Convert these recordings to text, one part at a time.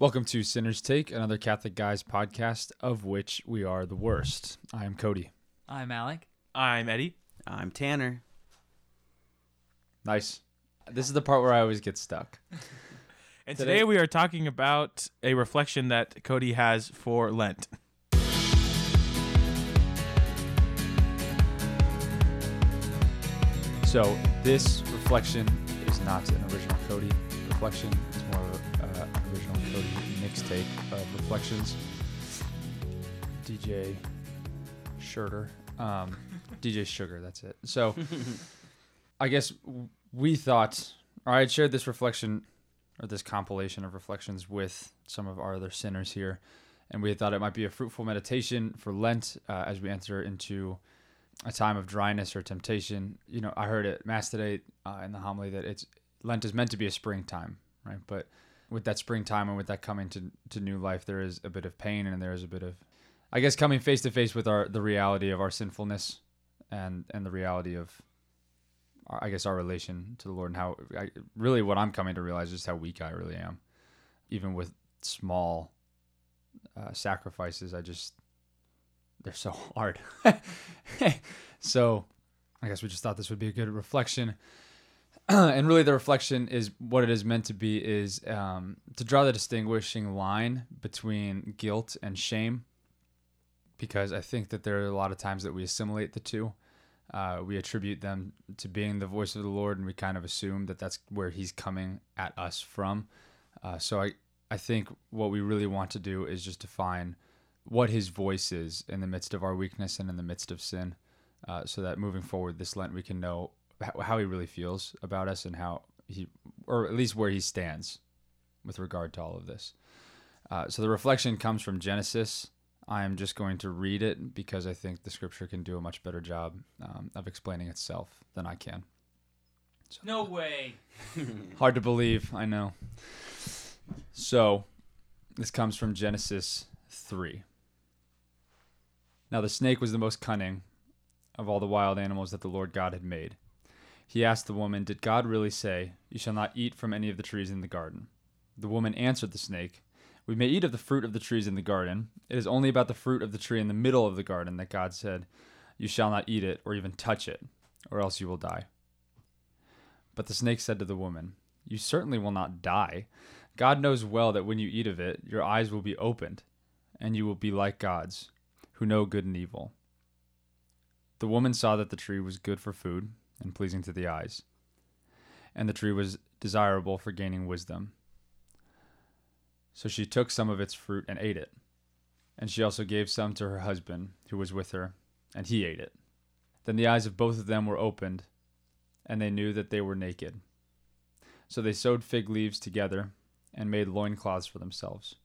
Welcome to Sinner's Take, another Catholic Guys podcast, of which we are the worst. I am Cody. I'm Alec. I'm Eddie. I'm Tanner. Nice. This is the part where I always get stuck. And Today- today, we are talking about a reflection that Cody has for Lent. So this reflection is not an original Cody reflection. It's more of an original Cody mixtape of reflections. DJ Sugar. Um, DJ Sugar, that's it. So I guess we thought, or I had shared this reflection or this compilation of reflections with some of our other sinners here. And we thought it might be a fruitful meditation for Lent uh, as we enter into a time of dryness or temptation. You know, I heard at Mass today uh, in the homily that it's Lent is meant to be a springtime, right? But with that springtime and with that coming to, to new life, there is a bit of pain and there is a bit of, I guess, coming face to face with our the reality of our sinfulness and and the reality of, our, I guess, our relation to the Lord and how I, really what I'm coming to realize is how weak I really am, even with small uh, sacrifices. I just they're so hard. so I guess we just thought this would be a good reflection. and really, the reflection is what it is meant to be is um, to draw the distinguishing line between guilt and shame. Because I think that there are a lot of times that we assimilate the two. Uh, we attribute them to being the voice of the Lord, and we kind of assume that that's where He's coming at us from. Uh, so I, I think what we really want to do is just define what his voice is in the midst of our weakness and in the midst of sin, uh, so that moving forward this Lent we can know how, how he really feels about us and how he, or at least where he stands with regard to all of this. Uh, so the reflection comes from Genesis. I am just going to read it because I think the scripture can do a much better job um, of explaining itself than I can. No way. Hard to believe, I know. So, this comes from Genesis 3. Now, the snake was the most cunning of all the wild animals that the Lord God had made. He asked the woman, Did God really say, You shall not eat from any of the trees in the garden? The woman answered the snake, We may eat of the fruit of the trees in the garden. It is only about the fruit of the tree in the middle of the garden that God said, You shall not eat it or even touch it, or else you will die. But the snake said to the woman, You certainly will not die. God knows well that when you eat of it, your eyes will be opened, and you will be like gods, who know good and evil. The woman saw that the tree was good for food and pleasing to the eyes, and the tree was desirable for gaining wisdom. So she took some of its fruit and ate it. And she also gave some to her husband, who was with her, and he ate it. Then the eyes of both of them were opened, and they knew that they were naked. So they sewed fig leaves together and made loincloths for themselves.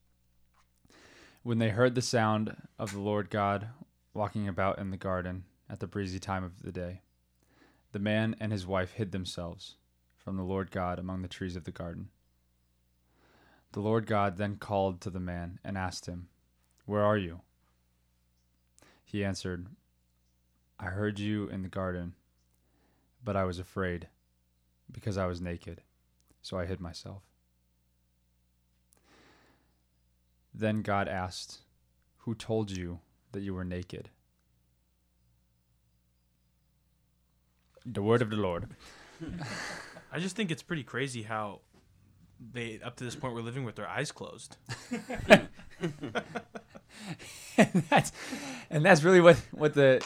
When they heard the sound of the Lord God walking about in the garden at the breezy time of the day, the man and his wife hid themselves from the Lord God among the trees of the garden. The Lord God then called to the man and asked him, Where are you? He answered, I heard you in the garden, but I was afraid, because I was naked, so I hid myself. Then God asked, Who told you that you were naked? The word of the Lord. I just think it's pretty crazy how they, up to this point, were living with their eyes closed. and that's and that's really what what the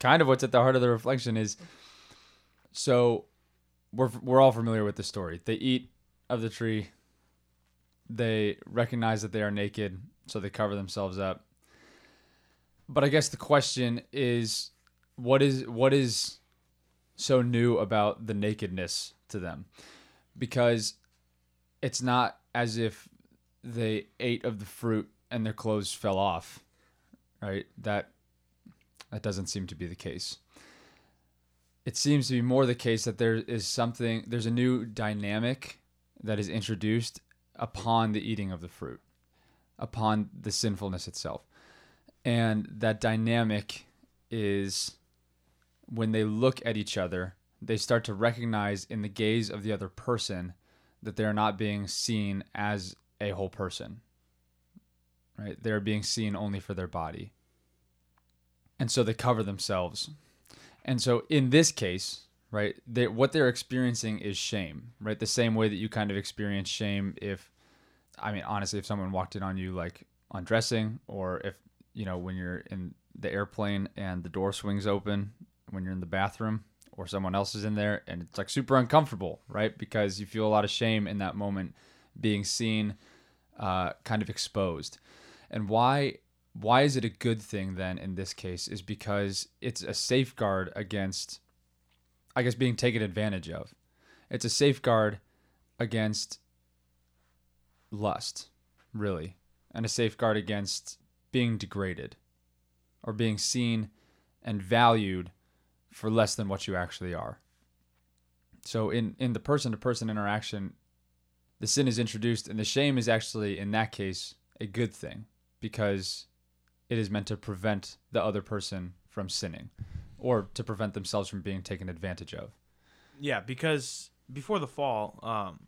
kind of what's at the heart of the reflection is so we're we're all familiar with the story they eat of the tree they recognize that they are naked so they cover themselves up but i guess the question is what is what is so new about the nakedness to them? Because it's not as if they ate of the fruit and their clothes fell off right? That that doesn't seem to be the case. It seems to be more the case that there is something there's a new dynamic that is introduced upon the eating of the fruit upon the sinfulness itself. And that dynamic is when they look at each other they start to recognize in the gaze of the other person that they're not being seen as a whole person. Right? They're being seen only for their body. And so they cover themselves. And so in this case, right, they, what they're experiencing is shame, right? The same way that you kind of experience shame if, I mean, honestly, if someone walked in on you like undressing, or if, you know, when you're in the airplane and the door swings open when you're in the bathroom, or someone else is in there and it's like super uncomfortable, right? Because you feel a lot of shame in that moment being seen, uh, kind of exposed. And why why is it a good thing then in this case is because it's a safeguard against I guess being taken advantage of. It's a safeguard against lust, really, and a safeguard against being degraded or being seen and valued for less than what you actually are. So in in the person to person interaction, the sin is introduced and the shame is actually in that case a good thing because it is meant to prevent the other person from sinning or to prevent themselves from being taken advantage of. Yeah, because before the fall, um,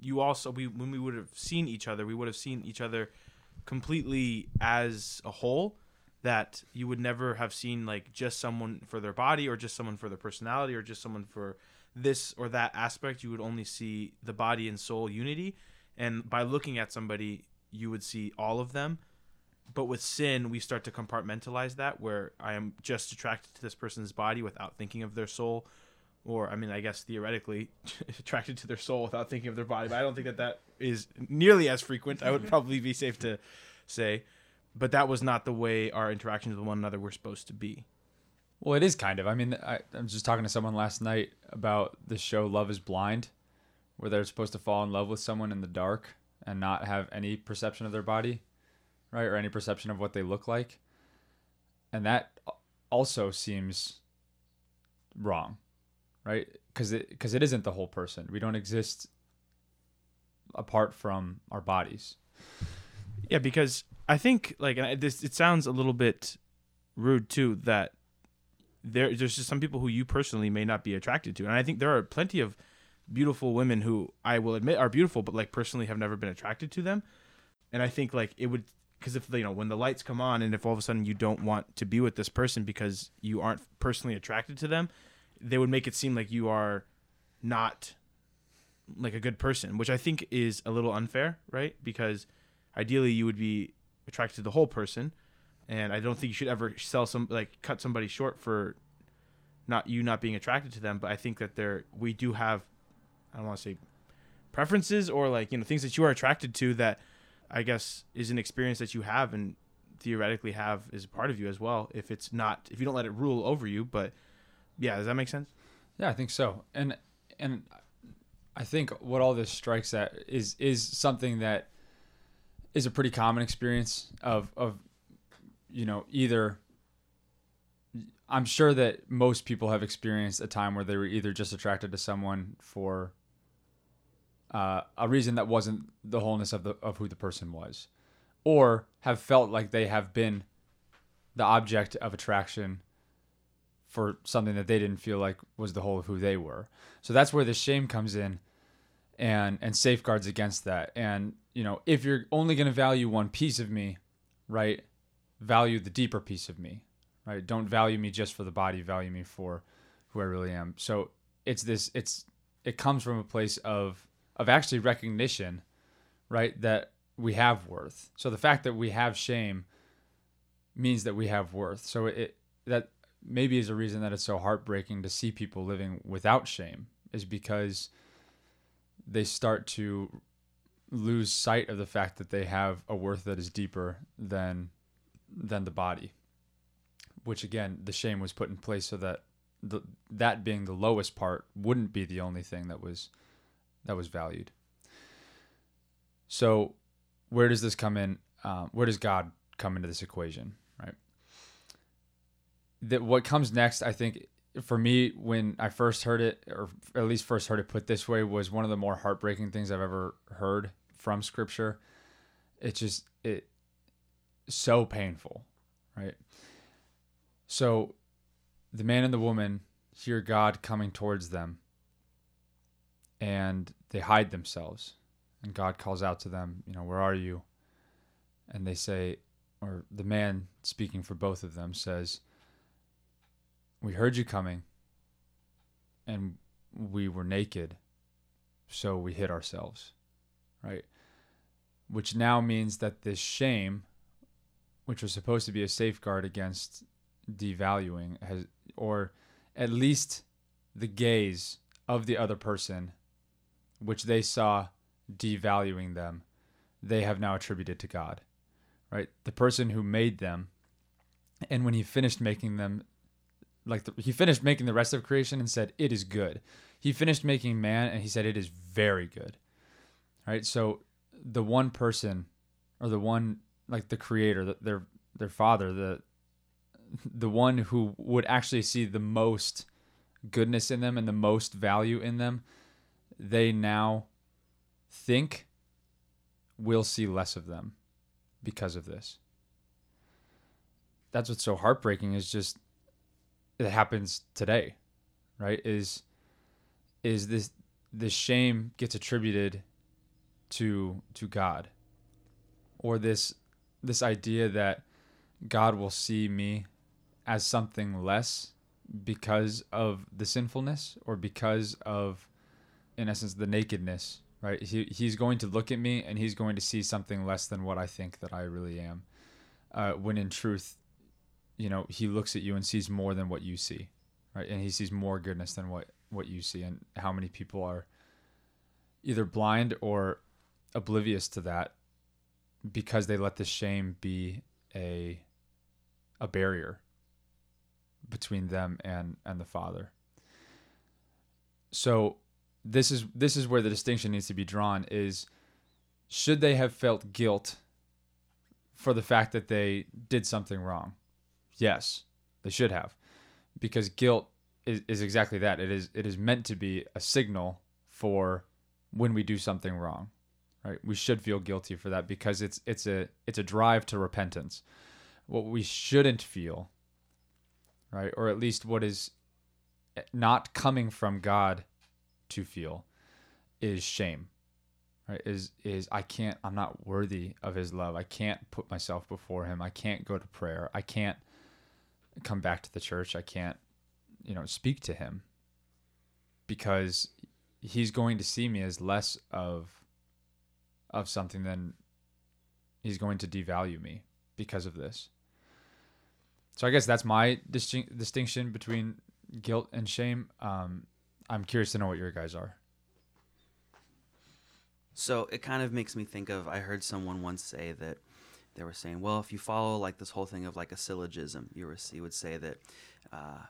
you also we when we would have seen each other, we would have seen each other completely as a whole. That you would never have seen like just someone for their body or just someone for their personality or just someone for this or that aspect. You would only see the body and soul unity, and by looking at somebody, you would see all of them. But with sin we start to compartmentalize that where i am just attracted to this person's body without thinking of their soul. Or i mean i guess theoretically attracted to their soul without thinking of their body. But i don't think that that is nearly as frequent. I would probably be safe to say but that was not the way our interactions with one another were supposed to be Well, it is kind of. I mean, I, I was just talking to someone last night about the show Love is Blind, where they're supposed to fall in love with someone in the dark and not have any perception of their body, right? Or any perception of what they look like. And that also seems wrong, right? Because it, cause it isn't the whole person. We don't exist apart from our bodies. Yeah, because I think like this it sounds a little bit rude too that there there's just some people who you personally may not be attracted to. And I think there are plenty of beautiful women who I will admit are beautiful but like personally have never been attracted to them. And I think like it would because if you know when the lights come on and if all of a sudden you don't want to be with this person because you aren't personally attracted to them, they would make it seem like you are not like a good person, which I think is a little unfair, right? Because ideally you would be attracted to the whole person, and I don't think you should ever sell some like cut somebody short for not you not being attracted to them. But I think that there we do have I don't want to say preferences or like you know things that you are attracted to that I guess is an experience that you have and theoretically have is part of you as well. If it's not if you don't let it rule over you, but yeah, does that make sense? Yeah, I think so. And and I think what all this strikes at is is something that is a pretty common experience of of you know either I'm sure that most people have experienced a time where they were either just attracted to someone for uh, a reason that wasn't the wholeness of the of who the person was, or have felt like they have been the object of attraction for something that they didn't feel like was the whole of who they were. So that's where the shame comes in and and safeguards against that. And you know, if you're only going to value one piece of me, right? Value the deeper piece of me, right? Don't value me just for the body, value me for who I really am. So it's this it's it comes from a place of of actually recognition, right? That we have worth. So the fact that we have shame means that we have worth. So it that maybe is a reason that it's so heartbreaking to see people living without shame is because they start to lose sight of the fact that they have a worth that is deeper than than the body which again the shame was put in place so that the, that being the lowest part wouldn't be the only thing that was that was valued. So where does this come in? Um, where does god come into this equation right? That what comes next i think for me when i first heard it or at least first heard it put this way was one of the more heartbreaking things i've ever heard from scripture it's just it so painful right so the man and the woman hear god coming towards them and they hide themselves and God calls out to them, you know, where are you? And they say, or the man speaking for both of them says, We heard you coming, and we were naked, so we hid ourselves, right? Which now means that this shame, which was supposed to be a safeguard against devaluing, has, or at least the gaze of the other person, which they saw devaluing them, they have now attributed to God, right? The person who made them, and when he finished making them, like the, he finished making the rest of creation and said, It is good. He finished making man and he said, It is very good, right? So the one person, or the one, like the creator, the, their, their father, the, the one who would actually see the most goodness in them and the most value in them, they now think we'll see less of them because of this. That's what's so heartbreaking is just it happens today, right? Is is this this shame gets attributed to to God or this this idea that God will see me as something less because of the sinfulness or because of in essence the nakedness right? He, he's going to look at me and he's going to see something less than what i think that i really am uh, when in truth you know he looks at you and sees more than what you see right? And he sees more goodness than what what you see and how many people are either blind or oblivious to that because they let the shame be a a barrier between them and and the father. So this is this is where the distinction needs to be drawn is should they have felt guilt for the fact that they did something wrong? Yes they should have. Because guilt is, is exactly that. It is it is meant to be a signal for when we do something wrong right we should feel guilty for that because it's it's a it's a drive to repentance what we shouldn't feel right? Or at least what is eh, not coming from God to feel is shame. Right? Is is I can't I'm not worthy of his love. I can't put myself before him. I can't go to prayer. I can't come back to the church. I can't you know speak to him because he's going to see me as less of of something then he's going to devalue me because of this. So I guess that's my distinct distinction between guilt and shame. Um, I'm curious to know what your guys are. So it kind of makes me think of I heard someone once say that they were saying, well, if you follow like this whole thing of like a syllogism, you, you would say that uh,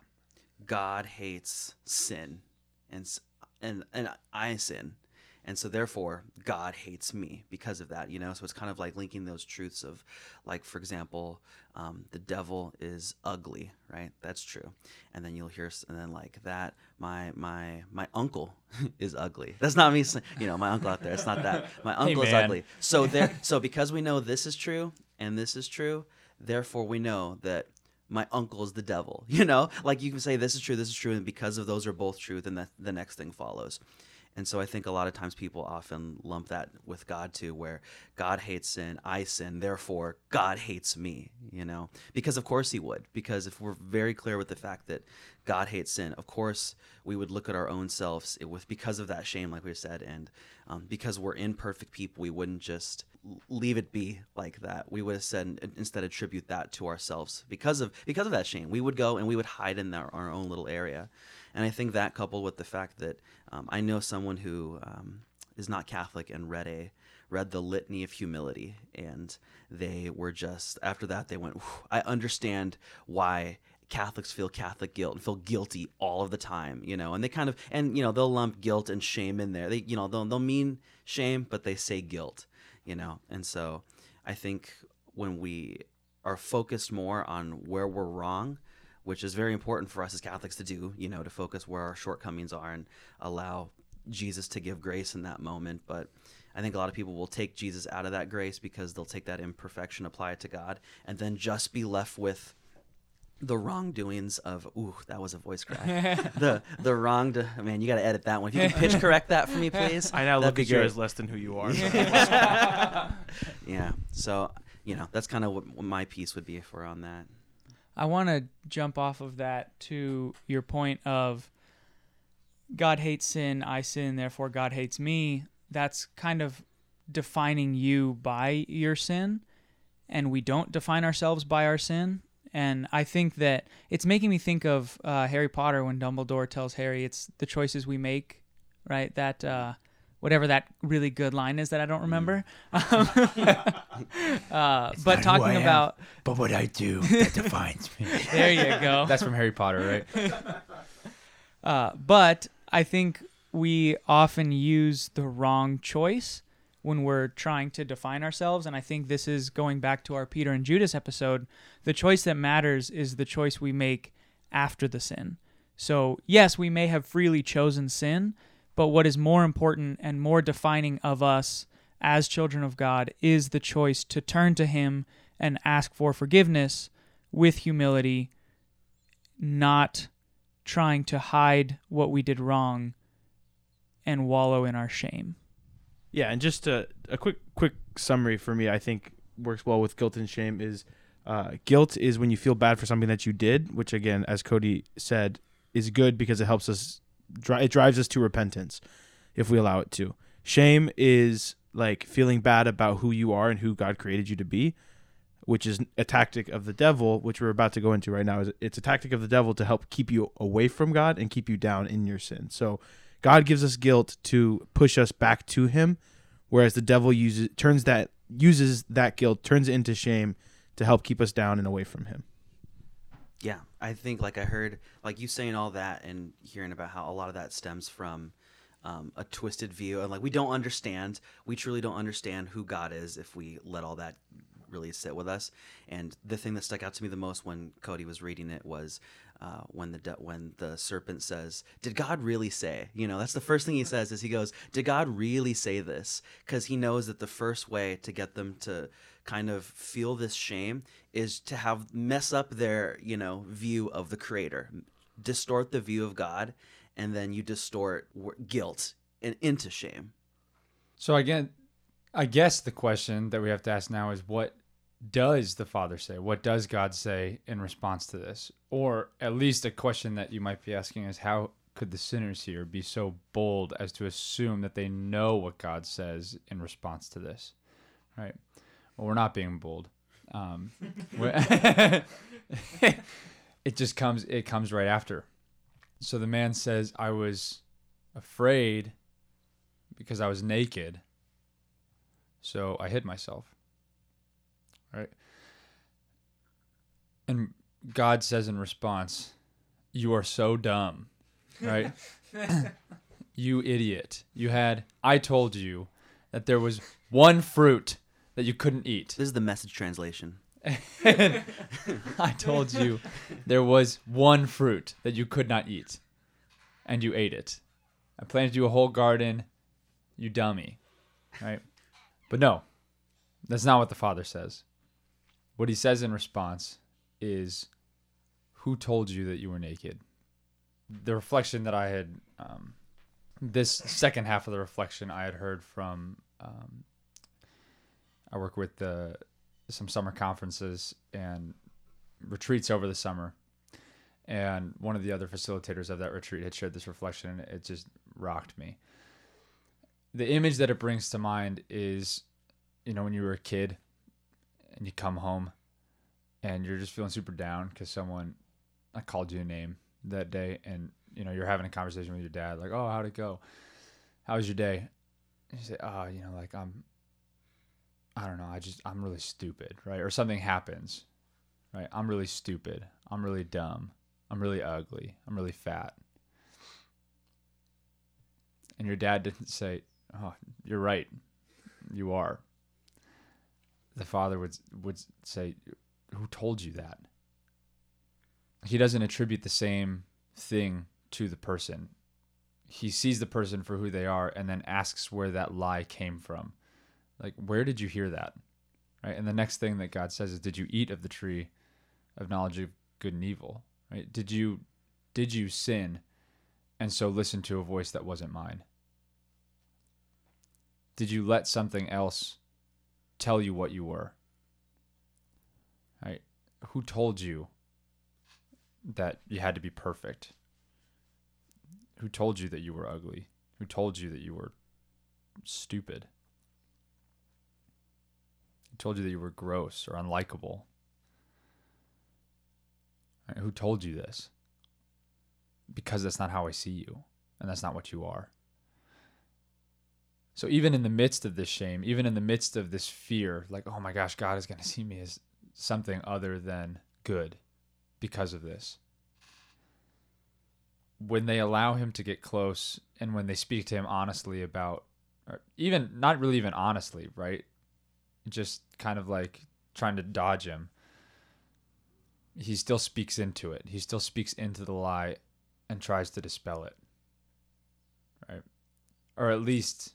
God hates sin and and and I sin, and so therefore god hates me because of that you know? So it's kind of like linking those truths of like for example um, the devil is ugly right? That's true. And then you'll hear and then like that my my my uncle is ugly. That's not me you know my uncle out there it's not that. My uncle hey, is ugly. So there so because we know this is true and this is true therefore we know that my uncle is the devil you know? Like you can say this is true this is true and because of those are both true then the, the next thing follows and so I think a lot of times people often lump that with God too, where God hates sin, I sin, therefore God hates me, you know? Because of course he would. Because if we're very clear with the fact that God hates sin, of course we would look at our own selves with because of that shame, like we said, and um, because we're imperfect people, we wouldn't just leave it be like that. We would have said instead attribute that to ourselves because of because of that shame. We would go and we would hide in our, our own little area. And I think that coupled with the fact that um, I know someone who um, is not Catholic and read a read the litany of humility and they were just after that they went i understand why catholics feel catholic guilt and feel guilty all of the time you know? And they kind of and you know they'll lump guilt and shame in there. They you know they'll, they'll mean shame but they say guilt you know? And so i think when we are focused more on where we're wrong which is very important for us as Catholics to do, you know, to focus where our shortcomings are and allow Jesus to give grace in that moment. But I think a lot of people will take Jesus out of that grace because they'll take that imperfection, apply it to God, and then just be left with the wrongdoings of ooh that was a voice crack. The the wrong man you got to edit that one. If you can pitch correct that for me please I now that'd look at you as less than who you are. yeah. So you know that's kind of what what my piece would be if we're on that I want to jump off of that to your point of God hates sin, I sin, therefore God hates me. That's kind of defining you by your sin, and we don't define ourselves by our sin. And I think that it's making me think of uh, Harry Potter when Dumbledore tells Harry it's the choices we make, right? That uh, whatever that really good line is that I don't remember. uh, but talking about But what I do that defines me. there you go. That's from Harry Potter, right? Uh, but I think we often use the wrong choice when we're trying to define ourselves. And I think this is going back to our Peter and Judas episode. The choice that matters is the choice we make after the sin. So, yes, we may have freely chosen sin, but what is more important and more defining of us as children of God is the choice to turn to Him and ask for forgiveness with humility, not trying to hide what we did wrong and wallow in our shame. Yeah, and just a, a quick quick summary for me, I think works well with guilt and shame is uh, guilt is when you feel bad for something that you did, which again, as Cody said, is good because it helps us. It drives us to repentance if we allow it to. Shame is like feeling bad about who you are and who God created you to be, which is a tactic of the devil, which we're about to go into right now. Is it's a tactic of the devil to help keep you away from God and keep you down in your sin. So God gives us guilt to push us back to Him, whereas the devil uses turns that uses that guilt turns it into shame to help keep us down and away from Him. Yeah, I think like I heard like you saying all that and hearing about how a lot of that stems from um, a twisted view and like we don't understand, we truly don't understand who God is if we let all that really sit with us. And the thing that stuck out to me the most when Cody was reading it was uh, when the when the serpent says, "Did God really say?" You know, that's the first thing he says is he goes, "Did God really say this?" Because he knows that the first way to get them to kind of feel this shame is to have mess up their you know view of the creator distort the view of god and then you distort guilt and into shame So again, I guess the question that we have to ask now is what does the Father say? What does God say in response to this? Or at least a question that you might be asking is how could the sinners here be so bold as to assume that they know what God says in response to this? Right? Well, we're not being bold. Um, it just comes. It comes right after. So the man says, "I was afraid because I was naked, so I hid myself." Right? And God says in response, "You are so dumb." Right? you idiot. You had I told you that there was one fruit that you couldn't eat. this is the message translation I told you there was one fruit that you could not eat, and you ate it. I planted you a whole garden, you dummy. Right? But no, that's not what the father says. What he says in response is, Who told you that you were naked? The reflection that I had, um, this second half of the reflection I had heard from, um, I work with the some summer conferences and retreats over the summer. And one of the other facilitators of that retreat had shared this reflection, and it just rocked me. The image that it brings to mind is, you know, when you were a kid and you come home and you're just feeling super down because someone I called you a name that day, and you know you're having a conversation with your dad, like, "Oh, how'd it go? How was your day?" And you say, "Oh, you know, like I'm I don't know, I just I'm really stupid, right? Or something happens, right? I'm really stupid. I'm really dumb. I'm really ugly. I'm really fat. And your dad didn't say, "Oh, you're right. You are." The father would would say, "Who told you that?" He doesn't attribute the same thing to the person. He sees the person for who they are and then asks where that lie came from like where did you hear that right and the next thing that god says is did you eat of the tree of knowledge of good and evil, right? Did you did you sin and so listen to a voice that wasn't mine? Did you let something else tell you what you were? Right? Who told you that you had to be perfect? Who told you that you were ugly? Who told you that you were stupid? Who told you that you were gross or unlikable? Right? Who told you this? Because that's not how I see you, and that's not what you are. So even in the midst of this shame, even in the midst of this fear, like, oh my gosh, God is going to see me as something other than good because of this. When they allow him to get close and when they speak to him honestly about, or even not really even honestly, right? Just kind of like trying to dodge him, he still speaks into it. He still speaks into the lie and tries to dispel it. Right? Or at least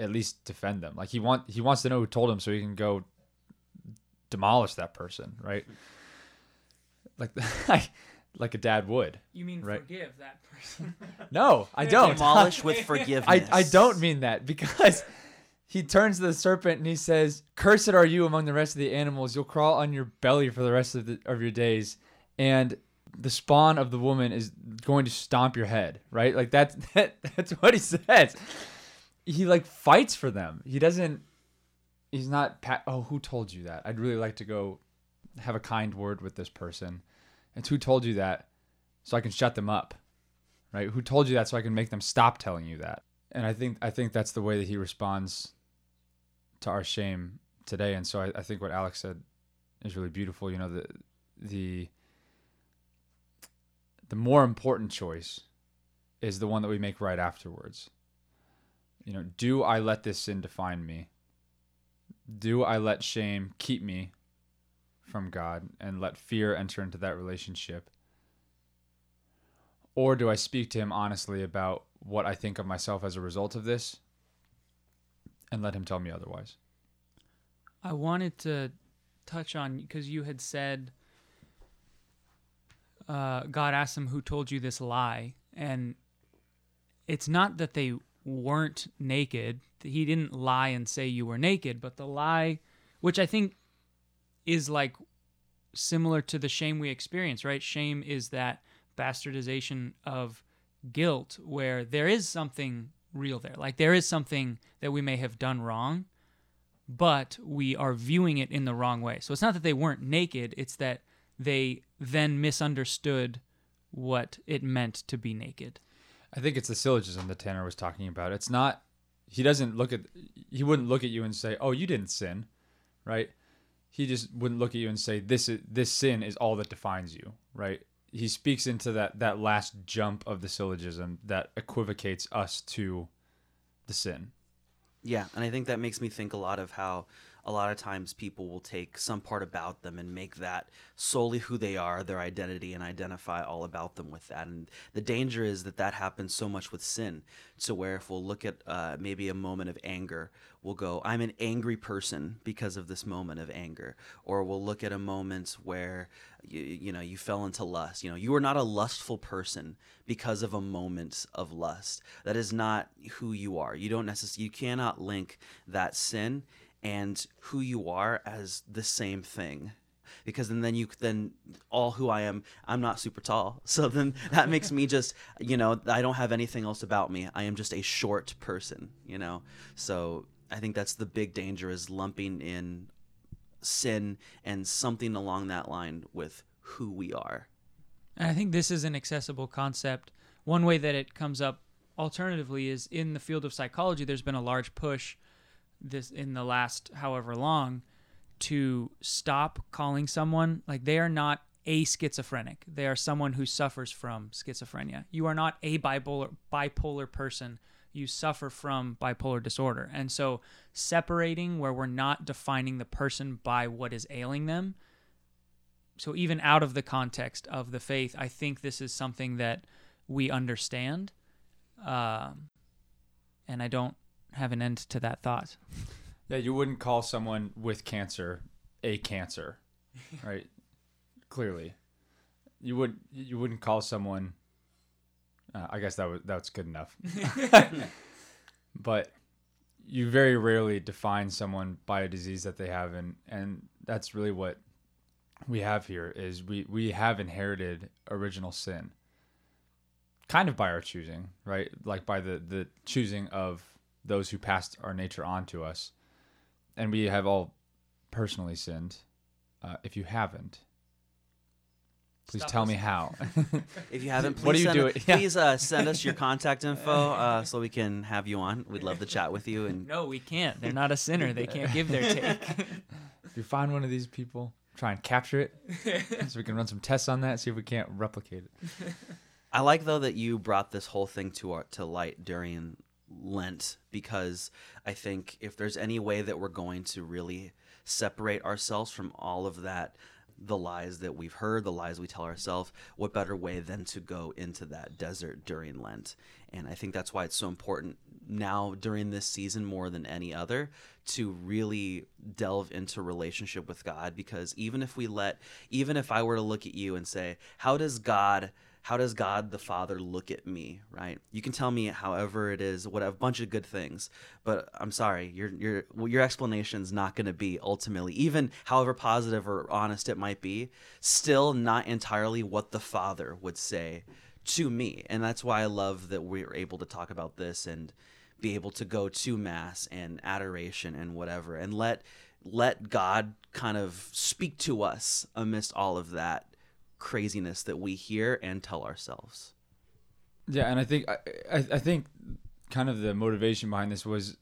at least defend them. Like he want he wants to know who told him so he can go demolish that person, right? Like like a dad would. You mean Right. forgive that person? No, I don't. Demolish with forgiveness. I, I don't mean that because he turns to the serpent and he says, Cursed are you among the rest of the animals. You'll crawl on your belly for the rest of, the, of your days. And the spawn of the woman is going to stomp your head, right? Like that's, that, that's what he says. He like fights for them. He doesn't, he's not, pa- oh, who told you that? I'd really like to go have a kind word with this person. It's who told you that so I can shut them up right? Who told you that so I can make them stop telling you that? And I think I think that's the way that he responds to our shame today. And so I, I think what Alex said is really beautiful. You know, the the the more important choice is the one that we make right afterwards. You know, do I let this sin define me? Do I let shame keep me from God and let fear enter into that relationship? Or do I speak to him honestly about what I think of myself as a result of this and let him tell me otherwise? I wanted to touch on because you had said uh, God asked him who told you this lie, and it's not that they weren't naked. He didn't lie and say you were naked, but the lie, which I think is like similar to the shame we experience, right? Shame is that bastardization of guilt where there is something real there. Like there is something that we may have done wrong, but we are viewing it in the wrong way. So it's not that they weren't naked, it's that they then misunderstood what it meant to be naked. I think it's the syllogism that Tanner was talking about. It's not he doesn't look at he wouldn't look at you and say, "Oh, you didn't sin." Right? He just wouldn't look at you and say, "This is this sin is all that defines you." Right? He speaks into that that last jump of the syllogism that equivocates us to the sin. Yeah, and I think that makes me think a lot of how a lot of times people will take some part about them and make that solely who they are, their identity, and identify all about them with that. And the danger is that that happens so much with sin. So, where if we'll look at uh, maybe a moment of anger, we'll go, I'm an angry person because of this moment of anger. Or we'll look at a moment where, you, you know, you fell into lust. You know, you are not a lustful person because of a moment of lust. That is not who you are. You don't necessarily, you cannot link that sin and who you are as the same thing. Because then, then you then all who I am I'm not super tall. So then that makes me just you know I don't have anything else about me. I am just a short person you know? So I think that's the big danger is lumping in sin and something along that line with who we are. And I think this is an accessible concept. One way that it comes up alternatively is in the field of psychology there's been a large push this in the last however long to stop calling someone like they are not a schizophrenic. They are someone who suffers from schizophrenia. You are not a bipolar bipolar person. You suffer from bipolar disorder. And so separating where we're not defining the person by what is ailing them. So even out of the context of the faith, I think this is something that we understand. Um, and I don't have an end to that thought. Yeah, you wouldn't call someone with cancer a cancer, right? clearly, you would you wouldn't call someone. Uh, I guess that was that's good enough. but you very rarely define someone by a disease that they have, and and that's really what we have here is we we have inherited original sin kind of by our choosing right like by the the choosing of those who passed our nature on to us and we have all personally sinned uh, if you haven't please Stop tell us. me how If you haven't, please What do you send, do it- yeah. please uh, send us your contact info uh, so we can have you on. We'd love to chat with you. And No, we can't. They're not a sinner. They can't give their take. if you find one of these people try and capture it so we can run some tests on that see if we can't replicate it I like though that you brought this whole thing to our, to light during Lent because I think if there's any way that we're going to really separate ourselves from all of that the lies that we've heard, the lies we tell ourselves, what better way than to go into that desert during Lent? And I think that's why it's so important now during this season more than any other to really delve into relationship with God because even if we let even if I were to look at you and say, how does God how does God the Father look at me, right? You can tell me however it is, what a bunch of good things, but I'm sorry, your your well, your explanation's not going to be ultimately even however positive or honest it might be, still not entirely what the Father would say to me. And that's why I love that we're able to talk about this and be able to go to mass and adoration and whatever and let let God kind of speak to us amidst all of that craziness that we hear and tell ourselves. Yeah, and I think I, I, think kind of the motivation behind this was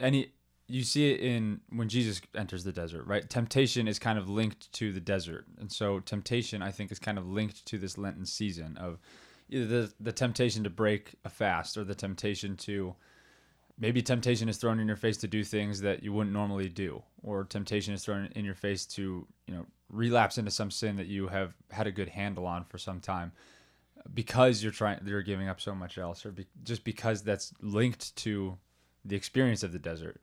any you see it in when Jesus enters the desert, right? Temptation is kind of linked to the desert, and so temptation I think is kind of linked to this Lenten season of either the the temptation to break a fast or the temptation to maybe temptation is thrown in your face to do things that you wouldn't normally do or temptation is thrown in your face to you know relapse into some sin that you have had a good handle on for some time because you're trying you're giving up so much else or be, just because that's linked to the experience of the desert.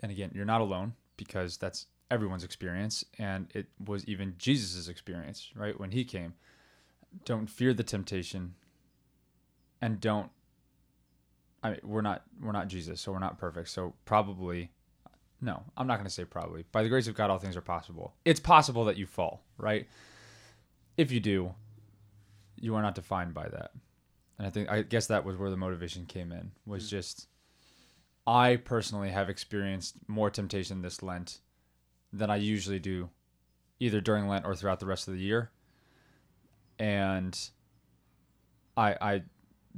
And again you're not alone because that's everyone's experience and it was even jesus' experience right when he came. Don't fear the temptation and don't i mean we're not we're not jesus so we're not perfect so probably no i'm not going to say probably by the grace of god all things are possible it's possible that you fall right if you do you are not defined by that. And I think I guess that was where the motivation came in. Was hmm. just I personally have experienced more temptation this Lent than I usually do either during Lent or throughout the rest of the year. And I I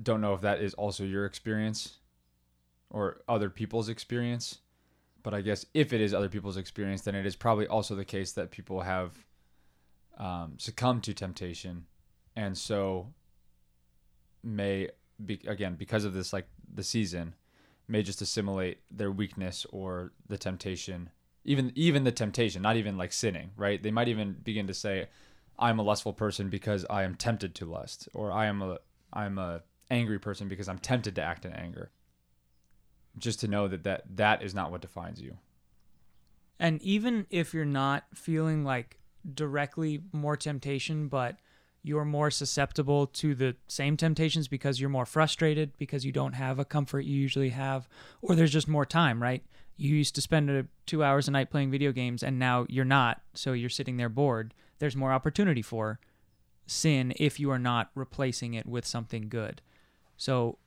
don't know if that is also your experience or other people's experience. But I guess if it is other people's experience, then it is probably also the case that people have um, succumbed to temptation and so may be again because of this like the season may just assimilate their weakness or the temptation even even the temptation not even like sinning right they might even begin to say i'm a lustful person because i am tempted to lust or i am a i'm a angry person because i'm tempted to act in anger just to know that that, that is not what defines you And even if you're not feeling like directly more temptation, but you're more susceptible to the same temptations because you're more frustrated, because you don't have a comfort you usually have, or there's just more time, right? You used to spend two hours a night playing video games, and now you're not, so you're sitting there bored. There's more opportunity for sin if you are not replacing it with something good. So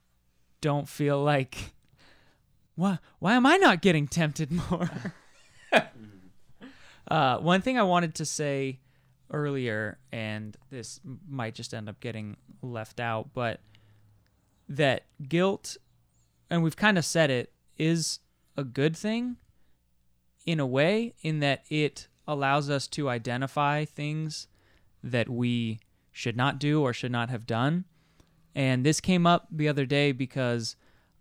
don't feel like, why, why am I not getting tempted more? Uh, one thing I wanted to say earlier, and this might just end up getting left out, but that guilt, and we've kind of said it, is a good thing in a way, in that it allows us to identify things that we should not do or should not have done. And this came up the other day because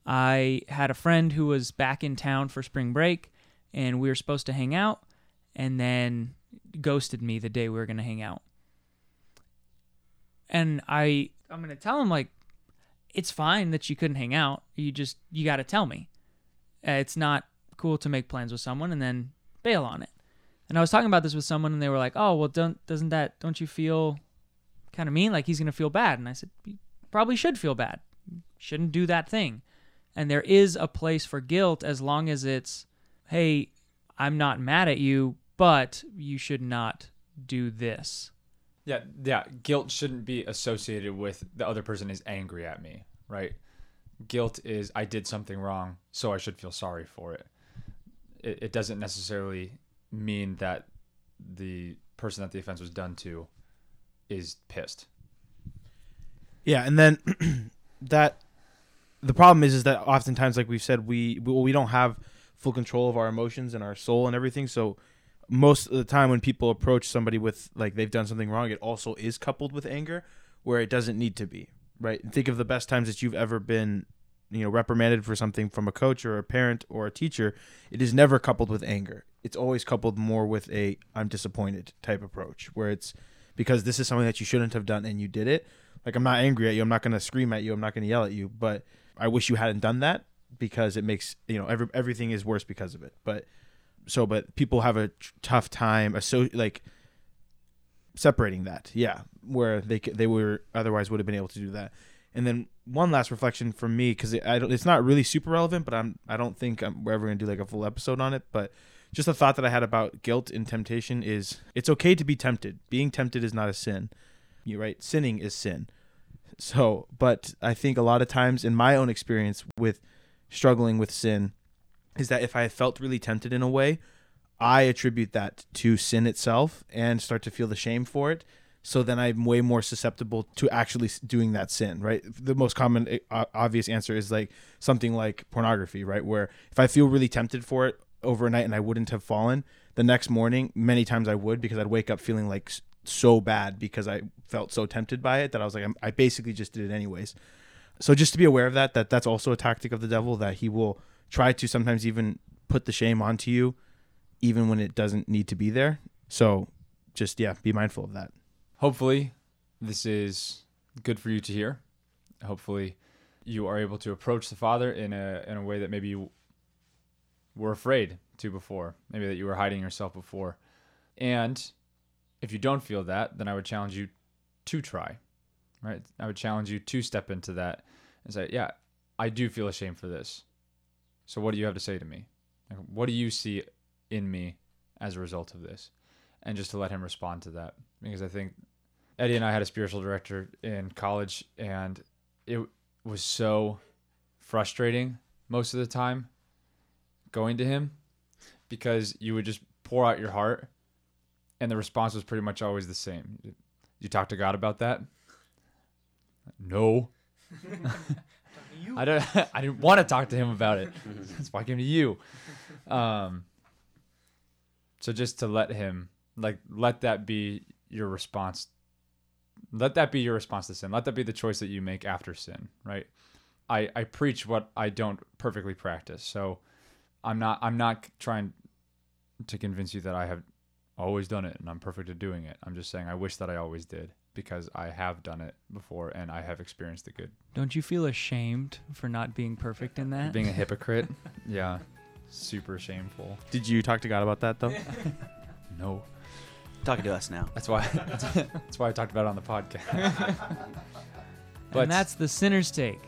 I had a friend who was back in town for spring break, and we were supposed to hang out and then ghosted me the day we were going to hang out. And I I'm going to tell him like it's fine that you couldn't hang out. You just you got to tell me. It's not cool to make plans with someone and then bail on it. And I was talking about this with someone, and they were like, "Oh, well, don't doesn't that don't you feel kind of mean? Like he's gonna feel bad?" And I said, "You probably should feel bad. Shouldn't do that thing." And there is a place for guilt as long as it's, "Hey, I'm not mad at you, but you should not do this." Yeah, yeah. Guilt shouldn't be associated with the other person is angry at me, right? Guilt is I did something wrong, so I should feel sorry for it. It, it doesn't necessarily mean that the person that the offense was done to is pissed. Yeah, and then that the problem is is that oftentimes, like we've said, we we, we don't have full control of our emotions and our soul and everything. So most of the time, when people approach somebody with like they've done something wrong, it also is coupled with anger, where it doesn't need to be. Right? Think of the best times that you've ever been, you know, reprimanded for something from a coach or a parent or a teacher. It is never coupled with anger. It's always coupled more with a "I'm disappointed" type approach, where it's because this is something that you shouldn't have done and you did it like I'm not angry at you. I'm not gonna scream at you. I'm not gonna yell at you. But I wish you hadn't done that because it makes you know every everything is worse because of it. But so but people have a t- tough time so like separating that. Yeah, where they they were otherwise would have been able to do that. And then one last reflection from me because I don't, it's not really super relevant, but I'm I don't think I'm, we're ever gonna do like a full episode on it. But just a thought that I had about guilt and temptation is it's okay to be tempted. Being tempted is not a sin. You right? Sinning is sin. So, but I think a lot of times in my own experience with struggling with sin is that if I felt really tempted in a way, I attribute that to sin itself and start to feel the shame for it. So then I'm way more susceptible to actually doing that sin, right? The most common uh, obvious answer is like something like pornography, right? Where if I feel really tempted for it overnight and I wouldn't have fallen, the next morning, many times I would because I'd wake up feeling like so bad because I felt so tempted by it that I was like, I'm, I basically just did it anyways. So just to be aware of that, that that's also a tactic of the devil that he will try to sometimes even put the shame onto you, even when it doesn't need to be there. So just yeah, be mindful of that. Hopefully, this is good for you to hear. Hopefully, you are able to approach the Father in a in a way that maybe you were afraid to before, maybe that you were hiding yourself before. And if you don't feel that, then I would challenge you to try. Right? I would challenge you to step into that and say, "Yeah, I do feel ashamed for this. So what do you have to say to me? Like, what do you see in me as a result of this?" And just to let him respond to that, because I think Eddie and I had a spiritual director in college, and it was so frustrating most of the time going to him because you would just pour out your heart, and the response was pretty much always the same. You talk to God about that? No. I don't. I didn't want to talk to him about it. That's why I came to you. Um. So just to let him, like, let that be your response. Let that be your response to sin. Let that be the choice that you make after sin. Right. I I preach what I don't perfectly practice. So I'm not I'm not trying to convince you that I have always done it and I'm perfect at doing it. I'm just saying I wish that I always did because I have done it before and I have experienced the good. Don't you feel ashamed for not being perfect in that? Being a hypocrite, yeah, super shameful. Did you talk to God about that though? No, Talking to us now. that's why that's, that's why I talked about it on the podcast. But- and that's the sinner's take.